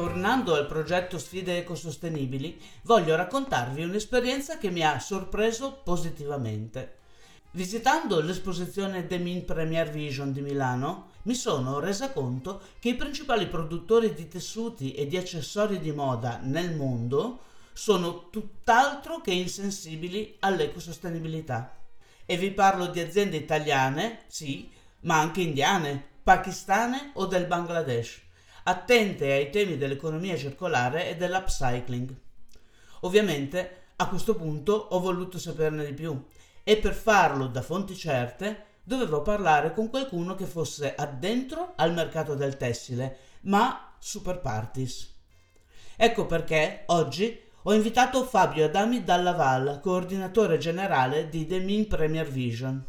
Tornando al progetto Sfide ecosostenibili, voglio raccontarvi un'esperienza che mi ha sorpreso positivamente. Visitando l'esposizione Demin Premier Vision di Milano, mi sono resa conto che i principali produttori di tessuti e di accessori di moda nel mondo sono tutt'altro che insensibili all'ecosostenibilità. E vi parlo di aziende italiane, sì, ma anche indiane, pakistane o del Bangladesh, attente ai temi dell'economia circolare e dell'upcycling. Ovviamente a questo punto ho voluto saperne di più e per farlo da fonti certe dovevo parlare con qualcuno che fosse addentro al mercato del tessile, ma super parties. Ecco perché oggi ho invitato Fabio Adami Dalla Val, coordinatore generale di The Min Premier Vision.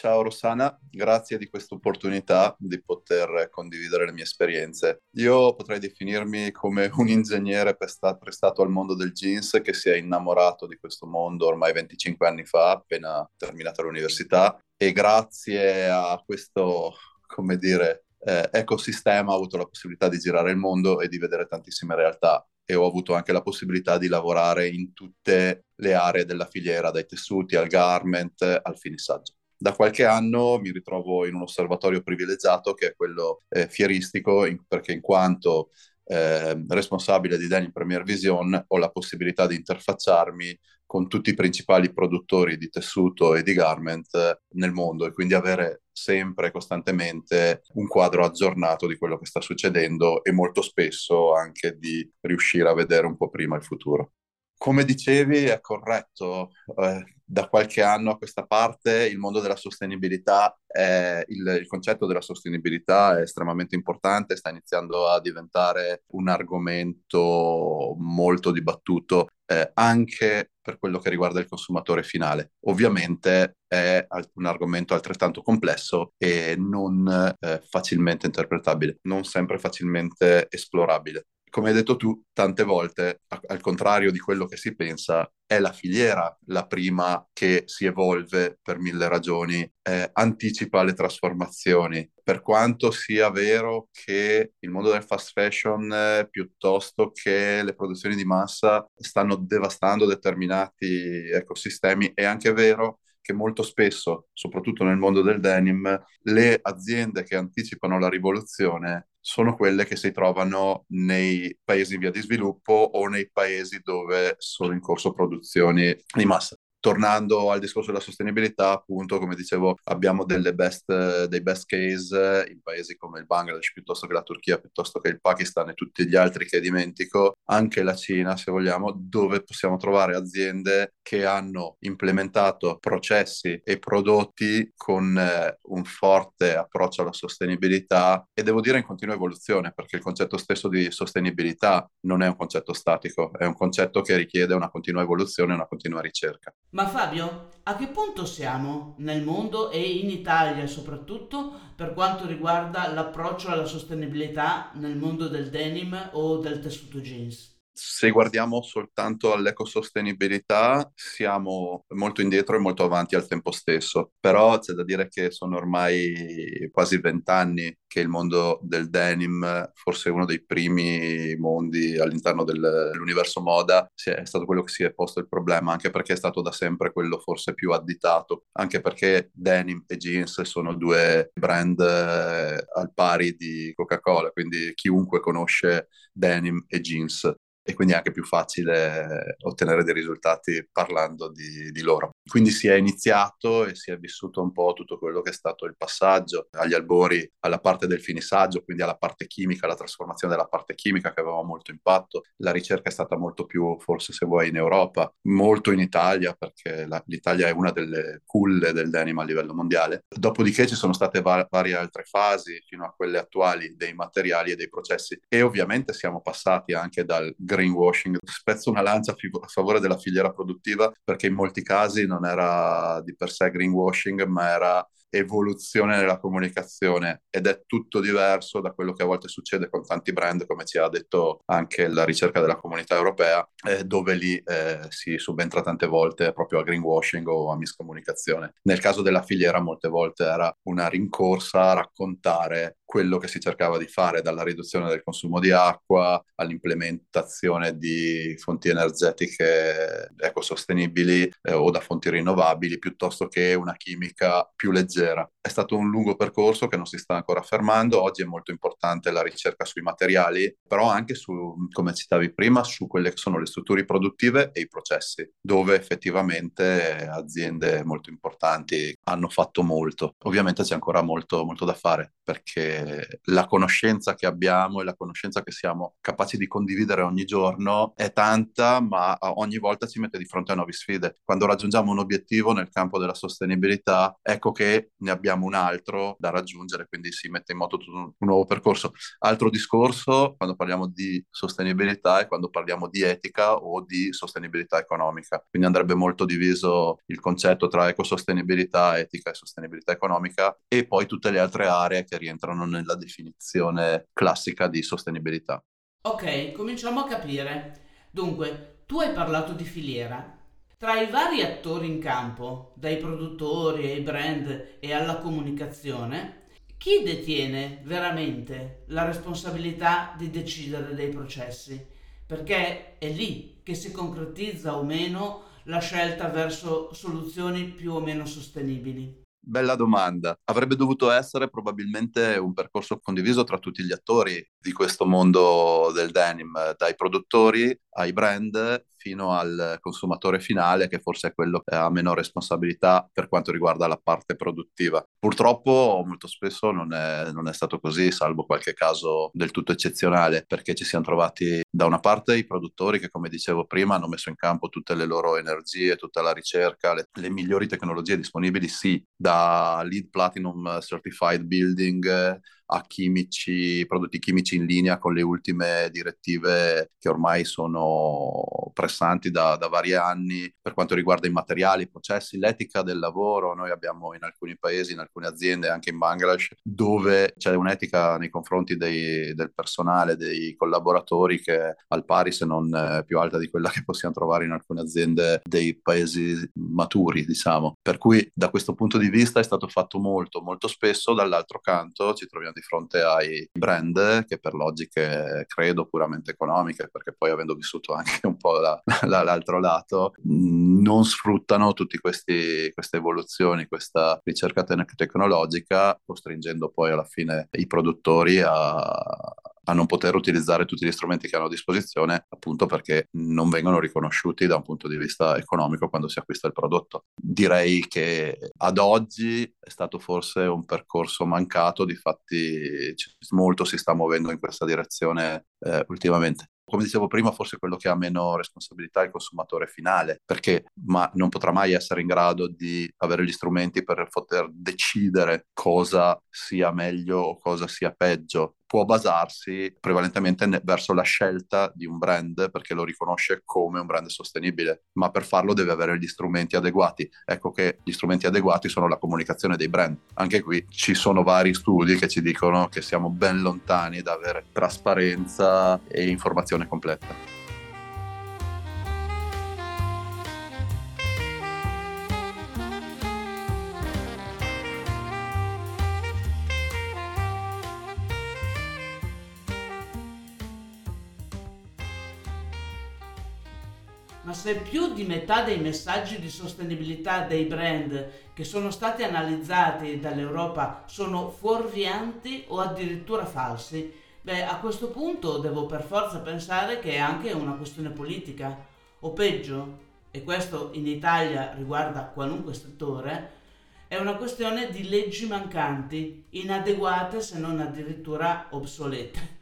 Ciao Rossana, grazie di questa opportunità di poter condividere le mie esperienze. Io potrei definirmi come un ingegnere prestato al mondo del jeans che si è innamorato di questo mondo ormai 25 anni fa, appena terminata l'università, e grazie a questo, come dire, eh, ecosistema ho avuto la possibilità di girare il mondo e di vedere tantissime realtà e ho avuto anche la possibilità di lavorare in tutte le aree della filiera, dai tessuti al garment al finissaggio da qualche anno mi ritrovo in un osservatorio privilegiato che è quello eh, fieristico, in, perché in quanto eh, responsabile di Denim Premier Vision ho la possibilità di interfacciarmi con tutti i principali produttori di tessuto e di garment eh, nel mondo e quindi avere sempre e costantemente un quadro aggiornato di quello che sta succedendo e molto spesso anche di riuscire a vedere un po' prima il futuro. Come dicevi, è corretto. Eh, da qualche anno a questa parte il mondo della sostenibilità, è, il, il, concetto della sostenibilità è estremamente importante, sta iniziando a diventare un argomento molto dibattuto eh, anche per quello che riguarda il consumatore finale. Ovviamente è un argomento altrettanto complesso e non eh, facilmente interpretabile, non sempre facilmente esplorabile come hai detto tu, tante volte, al contrario di quello che si pensa, è la filiera la prima che si evolve per mille ragioni, eh, anticipa le trasformazioni. Per quanto sia vero che il mondo del fast fashion, eh, piuttosto che le produzioni di massa, stanno devastando determinati ecosistemi, è anche vero che molto spesso, soprattutto nel mondo del denim, le aziende che anticipano la rivoluzione sono quelle che si trovano nei paesi in via di sviluppo o nei paesi dove sono in corso produzioni di massa tornando al discorso della sostenibilità, appunto, come dicevo, abbiamo best, dei best case in paesi come il Bangladesh, piuttosto che la Turchia, piuttosto che il Pakistan e tutti gli altri che dimentico, anche la Cina, se vogliamo, dove possiamo trovare aziende che hanno implementato processi e prodotti con eh, un forte approccio alla sostenibilità e devo dire in continua evoluzione, perché il concetto stesso di sostenibilità non è un concetto statico, è un concetto che richiede una continua evoluzione e una continua ricerca. Ma Fabio, a che punto siamo nel mondo e in Italia soprattutto per quanto riguarda l'approccio alla sostenibilità nel mondo del denim o del tessuto jeans? Se guardiamo soltanto all'ecosostenibilità siamo molto indietro e molto avanti al tempo stesso, però c'è da dire che sono ormai quasi vent'anni che il mondo del denim, forse uno dei primi mondi all'interno dell'universo moda, è stato quello che si è posto il problema, anche perché è stato da sempre quello forse più additato, anche perché denim e jeans sono due brand eh, al pari di Coca-Cola, quindi chiunque conosce denim e jeans e quindi è anche più facile ottenere dei risultati parlando di, di, loro. Quindi si è iniziato e si è vissuto un po' tutto quello che è stato il passaggio agli albori alla parte del finissaggio, quindi alla parte chimica, la trasformazione della parte chimica che aveva molto impatto. La ricerca è stata molto più, forse se vuoi, in Europa, molto in Italia, perché la, l'Italia è una delle culle del denim a livello mondiale. Dopodiché ci sono state va- varie altre fasi, fino a quelle attuali, dei materiali e dei processi. E ovviamente siamo passati anche dal greenwashing. Spezzo una lancia a favore della filiera produttiva perché in molti casi non era di per sé greenwashing, ma era evoluzione nella comunicazione ed è tutto diverso da quello che a volte succede con tanti brand, come ci ha detto anche la ricerca della comunità europea, eh, dove lì eh, si subentra tante volte proprio a greenwashing o a miscomunicazione. Nel caso della filiera molte volte era una rincorsa a raccontare quello che si cercava di fare, dalla riduzione del consumo di acqua all'implementazione di fonti energetiche ecosostenibili eh, o da fonti rinnovabili, piuttosto che una chimica più leggera. È stato un lungo percorso che non si sta ancora fermando, oggi è molto importante la ricerca sui materiali, però anche su, come citavi prima, su quelle che sono le strutture produttive e i processi, dove effettivamente aziende molto importanti hanno fatto molto. Ovviamente c'è ancora molto, molto da fare perché la conoscenza che abbiamo e la conoscenza che siamo capaci di condividere ogni giorno è tanta, ma ogni volta ci mette di fronte a nuove sfide. Quando raggiungiamo un obiettivo nel campo della sostenibilità, ecco che ne abbiamo un altro da raggiungere, quindi si mette in moto tutto un nuovo percorso. Altro discorso quando parliamo di sostenibilità è quando parliamo di etica o di sostenibilità economica. Quindi andrebbe molto diviso il concetto tra ecosostenibilità, etica e sostenibilità economica e poi tutte le altre aree che rientrano nella definizione classica di sostenibilità. Ok, cominciamo a capire. Dunque, tu hai parlato di filiera. Tra i vari attori in campo, dai produttori ai brand e alla comunicazione, chi detiene veramente la responsabilità di decidere dei processi? Perché è lì che si concretizza o meno la scelta verso soluzioni più o meno sostenibili. Bella domanda. Avrebbe dovuto essere probabilmente un percorso condiviso tra tutti gli attori di questo mondo del denim, dai produttori ai brand fino al consumatore finale, che forse è quello che ha meno responsabilità per quanto riguarda la parte produttiva. Purtroppo molto spesso non è, non è stato così, salvo qualche caso del tutto eccezionale, perché ci siamo trovati da una parte i produttori che, come dicevo prima, hanno messo in campo tutte le loro energie, tutta la ricerca, le, le migliori tecnologie disponibili, sì, da lead platinum certified building a chimici, prodotti chimici in linea con le ultime direttive che ormai sono pressanti da, da, vari anni per quanto riguarda i materiali, i processi, l'etica del lavoro. Noi abbiamo in alcuni paesi, in alcune aziende, anche in Bangladesh, dove c'è un'etica nei confronti dei, del personale, dei collaboratori che è al pari se non eh, più alta di quella che possiamo trovare in alcune aziende dei paesi maturi, diciamo. Per cui da questo punto di vista è stato fatto molto, molto spesso. Dall'altro canto ci troviamo di fronte ai brand che per logiche credo puramente economiche, perché poi avendo vissuto anche un po' la, la, l'altro lato, non sfruttano tutte queste evoluzioni, questa ricerca te- tecnologica, costringendo poi alla fine i produttori a, a non poter utilizzare tutti gli strumenti che hanno a disposizione appunto perché non vengono riconosciuti da un punto di vista economico quando si acquista il prodotto. Direi che ad oggi è stato forse un percorso mancato, difatti molto si sta muovendo in questa direzione eh, ultimamente come dicevo prima, forse quello che ha meno responsabilità è il consumatore finale, perché ma non potrà mai essere in grado di avere gli strumenti per poter decidere cosa sia meglio o cosa sia peggio può basarsi prevalentemente ne- verso la scelta di un brand perché lo riconosce come un brand sostenibile, ma per farlo deve avere gli strumenti adeguati. Ecco che gli strumenti adeguati sono la comunicazione dei brand. Anche qui ci sono vari studi che ci dicono che siamo ben lontani da avere trasparenza e informazione completa. Di metà dei messaggi di sostenibilità dei brand che sono stati analizzati dall'Europa sono fuorvianti o addirittura falsi, beh a questo punto devo per forza pensare che è anche una questione politica, o peggio, e questo in Italia riguarda qualunque settore, è una questione di leggi mancanti, inadeguate se non addirittura obsolete.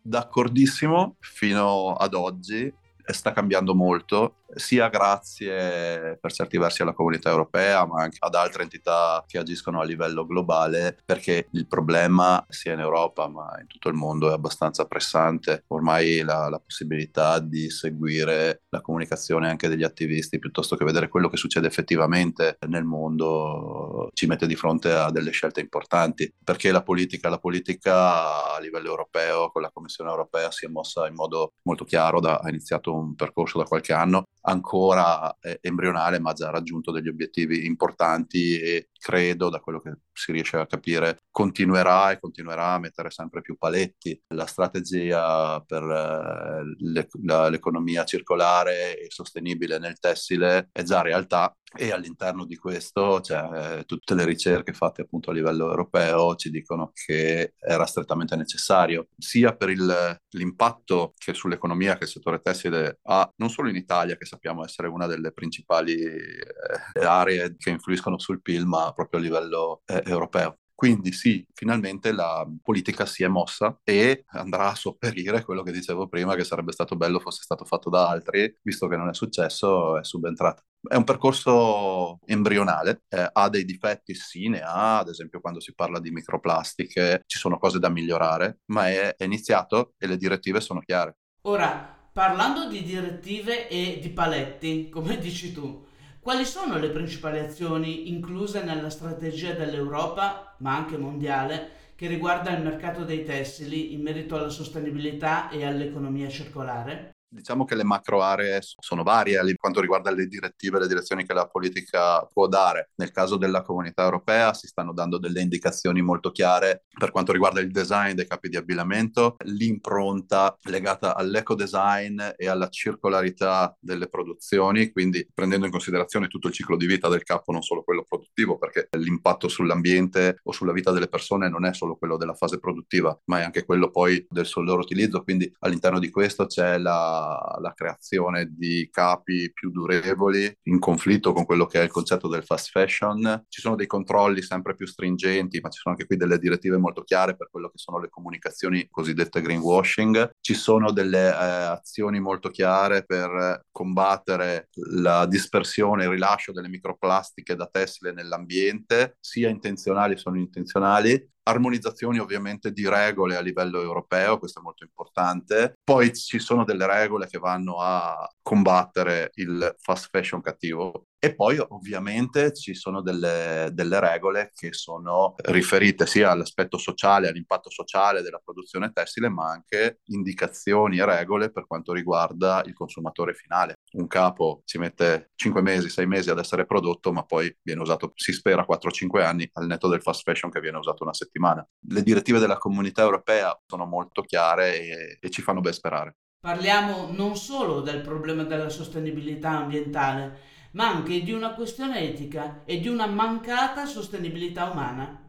D'accordissimo, fino ad oggi sta cambiando molto sia grazie per certi versi alla comunità europea, ma anche ad altre entità che agiscono a livello globale, perché il problema sia in Europa ma in tutto il mondo è abbastanza pressante. Ormai la, la possibilità di seguire la comunicazione anche degli attivisti piuttosto che vedere quello che succede effettivamente nel mondo ci mette di fronte a delle scelte importanti, perché la politica, la politica a livello europeo con la Commissione europea si è mossa in modo molto chiaro, da, ha iniziato un percorso da qualche anno ancora eh, embrionale ma ha già raggiunto degli obiettivi importanti e credo, da quello che si riesce a capire, continuerà e continuerà a mettere sempre più paletti. La strategia per eh, l'e- la, l'economia circolare e sostenibile nel tessile è già realtà e all'interno di questo cioè, tutte le ricerche fatte appunto a livello europeo ci dicono che era strettamente necessario sia per il, l'impatto che sull'economia che il settore tessile ha non solo in Italia che sappiamo essere una delle principali eh, aree che influiscono sul PIL ma proprio a livello eh, europeo. Quindi sì, finalmente la politica si è mossa e andrà a sopperire quello che dicevo prima, che sarebbe stato bello fosse stato fatto da altri, visto che non è successo, è subentrata. È un percorso embrionale, eh, ha dei difetti, sì, ne ha, ad esempio quando si parla di microplastiche ci sono cose da migliorare, ma è, è iniziato e le direttive sono chiare. Ora, parlando di direttive e di paletti, come dici tu, quali sono le principali azioni incluse nella strategia dell'Europa, ma anche mondiale, che riguarda il mercato dei tessili in merito alla sostenibilità e all'economia circolare? Diciamo che le macro aree sono varie per quanto riguarda le direttive le direzioni che la politica può dare. Nel caso della comunità europea si stanno dando delle indicazioni molto chiare per quanto riguarda il design dei capi di abbinamento, l'impronta legata all'eco-design e alla circolarità delle produzioni, quindi prendendo in considerazione tutto il ciclo di vita del capo, non solo quello produttivo, perché l'impatto sull'ambiente o sulla vita delle persone non è solo quello della fase produttiva, ma è anche quello poi del loro utilizzo. Quindi all'interno di questo c'è la la, creazione di capi più durevoli in conflitto con quello che è il concetto del fast fashion. Ci sono dei controlli sempre più stringenti, ma ci sono anche qui delle direttive molto chiare per quello che sono le comunicazioni cosiddette greenwashing. Ci sono delle eh, azioni molto chiare per combattere la dispersione, il rilascio delle microplastiche da tessile nell'ambiente, sia intenzionali che non intenzionali, armonizzazioni ovviamente di regole a livello europeo, questo è molto importante. Poi ci sono delle regole che vanno a combattere il fast fashion cattivo e poi ovviamente ci sono delle, delle, regole che sono riferite sia all'aspetto sociale, all'impatto sociale della produzione tessile, ma anche indicazioni e regole per quanto riguarda il consumatore finale. Un capo ci mette 5 mesi, 6 mesi ad essere prodotto, ma poi viene usato, si spera, 4-5 anni al netto del fast fashion che viene usato una settimana. Le direttive della comunità europea sono molto chiare e, e ci fanno ben sperare. Parliamo non solo del problema della sostenibilità ambientale, ma anche di una questione etica e di una mancata sostenibilità umana.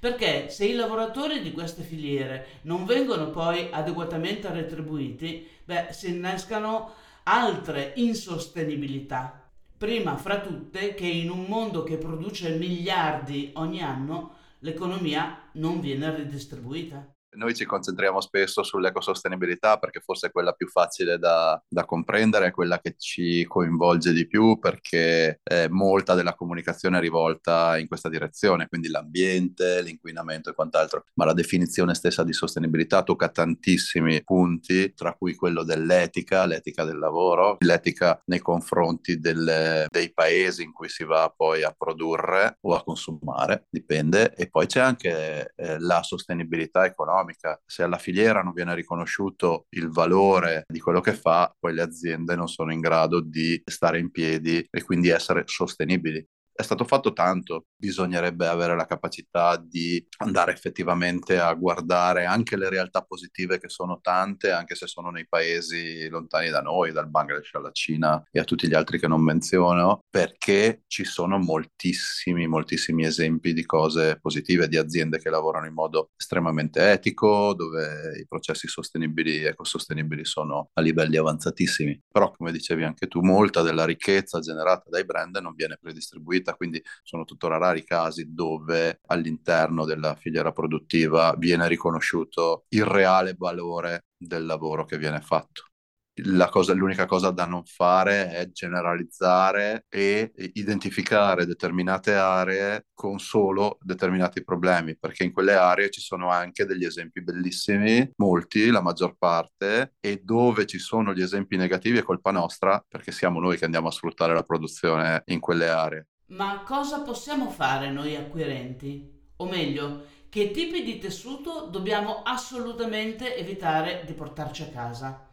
Perché se i lavoratori di queste filiere non vengono poi adeguatamente retribuiti, beh, si innescano altre insostenibilità. Prima fra tutte che in un mondo che produce miliardi ogni anno, l'economia non viene ridistribuita. Noi ci concentriamo spesso sull'ecosostenibilità perché forse è quella più facile da, da comprendere, è quella che ci coinvolge di più perché eh, molta della comunicazione è rivolta in questa direzione, quindi l'ambiente, l'inquinamento e quant'altro, ma la definizione stessa di sostenibilità tocca tantissimi punti, tra cui quello dell'etica, l'etica del lavoro, l'etica nei confronti del, dei paesi in cui si va poi a produrre o a consumare, dipende, e poi c'è anche eh, la sostenibilità economica economica. Se alla filiera non viene riconosciuto il valore di quello che fa, poi le aziende non sono in grado di stare in piedi e quindi essere sostenibili è stato fatto tanto, bisognerebbe avere la capacità di andare effettivamente a guardare anche le realtà positive che sono tante, anche se sono nei paesi lontani da noi, dal Bangladesh alla Cina e a tutti gli altri che non menziono, perché ci sono moltissimi, moltissimi esempi di cose positive, di aziende che lavorano in modo estremamente etico, dove i processi sostenibili e ecosostenibili sono a livelli avanzatissimi. Però, come dicevi anche tu, molta della ricchezza generata dai brand non viene predistribuita vita, quindi sono tuttora rari i casi dove all'interno della filiera produttiva viene riconosciuto il reale valore del lavoro che viene fatto. cosa, l'unica cosa da non fare è generalizzare e identificare determinate aree con solo determinati problemi, perché in quelle aree ci sono anche degli esempi bellissimi, molti, la maggior parte, e dove ci sono gli esempi negativi è colpa nostra, perché siamo noi che andiamo a sfruttare la produzione in quelle aree. Ma cosa possiamo fare noi acquirenti? O meglio, che tipi di tessuto dobbiamo assolutamente evitare di portarci a casa?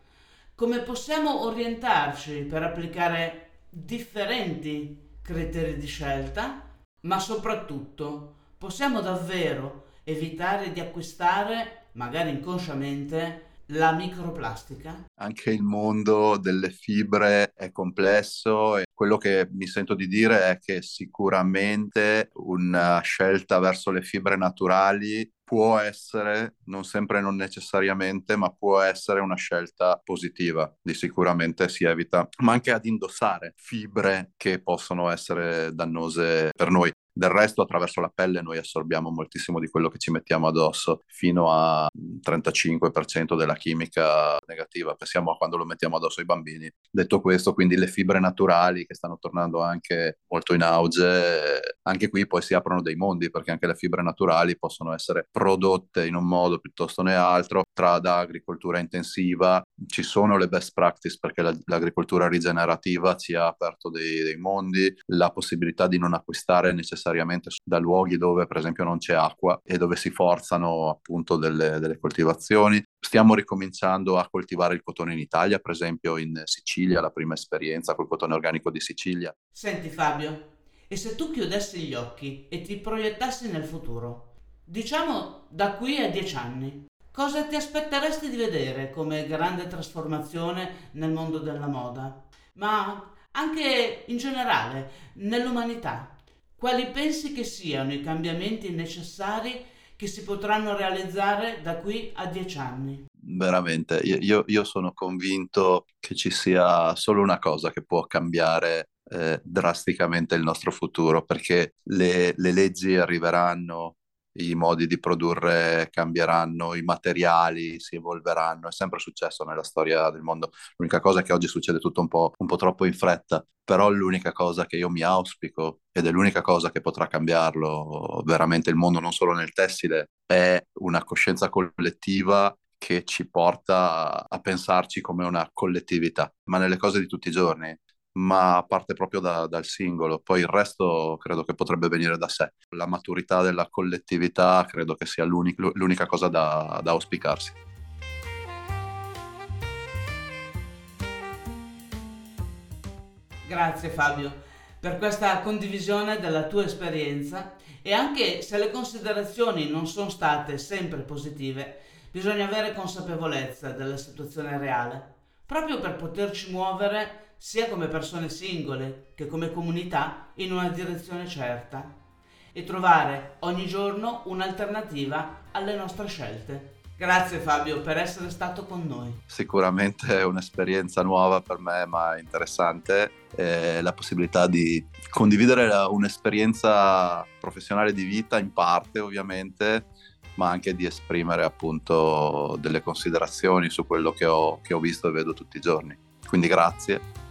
Come possiamo orientarci per applicare differenti criteri di scelta? Ma soprattutto, possiamo davvero evitare di acquistare, magari inconsciamente, la microplastica? Anche il mondo delle fibre è complesso e quello che mi sento di dire è che sicuramente una scelta verso le fibre naturali può essere, non sempre non necessariamente, ma può essere una scelta positiva. Di sicuramente si evita, ma anche ad indossare fibre che possono essere dannose per noi. Del resto, attraverso la pelle noi assorbiamo moltissimo di quello che ci mettiamo addosso, fino a 35% della chimica negativa. Pensiamo a quando lo mettiamo addosso ai bambini. Detto questo, quindi le fibre naturali che stanno tornando anche molto in auge, anche qui poi si aprono dei mondi, perché anche le fibre naturali possono essere prodotte in un modo piuttosto che altro, tra da agricoltura intensiva. Ci sono le best practice perché la, l'agricoltura rigenerativa ci ha aperto dei, dei mondi, la possibilità di non acquistare necessariamente necessariamente da luoghi dove per esempio non c'è acqua e dove si forzano appunto delle, delle coltivazioni. Stiamo ricominciando a coltivare il cotone in Italia, per esempio in Sicilia, la prima esperienza col cotone organico di Sicilia. Senti Fabio, e se tu chiudessi gli occhi e ti proiettassi nel futuro, diciamo da qui a dieci anni, cosa ti aspetteresti di vedere come grande trasformazione nel mondo della moda? Ma anche in generale, nell'umanità. Quali pensi che siano i cambiamenti necessari che si potranno realizzare da qui a dieci anni? Veramente, io, io sono convinto che ci sia solo una cosa che può cambiare eh, drasticamente il nostro futuro, perché le, le leggi arriveranno, i modi di produrre cambieranno, i materiali si evolveranno, è sempre successo nella storia del mondo. L'unica cosa è che oggi succede tutto un po', un po troppo in fretta, però l'unica cosa che io mi auspico ed è l'unica cosa che potrà cambiarlo veramente il mondo, non solo nel tessile, è una coscienza collettiva che ci porta a pensarci come una collettività, ma nelle cose di tutti i giorni ma parte proprio da, dal singolo. Poi il resto credo che potrebbe venire da sé. La maturità della collettività credo che sia l'unica cosa da, da auspicarsi. Grazie Fabio per questa condivisione della tua esperienza e anche se le considerazioni non sono state sempre positive, bisogna avere consapevolezza della situazione reale, proprio per poterci muovere sia come persone singole che come comunità in una direzione certa e trovare ogni giorno un'alternativa alle nostre scelte. Grazie Fabio per essere stato con noi. Sicuramente è un'esperienza nuova per me ma interessante, eh, la possibilità di condividere un'esperienza professionale di vita in parte ovviamente, ma anche di esprimere appunto delle considerazioni su quello che ho, che ho visto e vedo tutti i giorni. Quindi grazie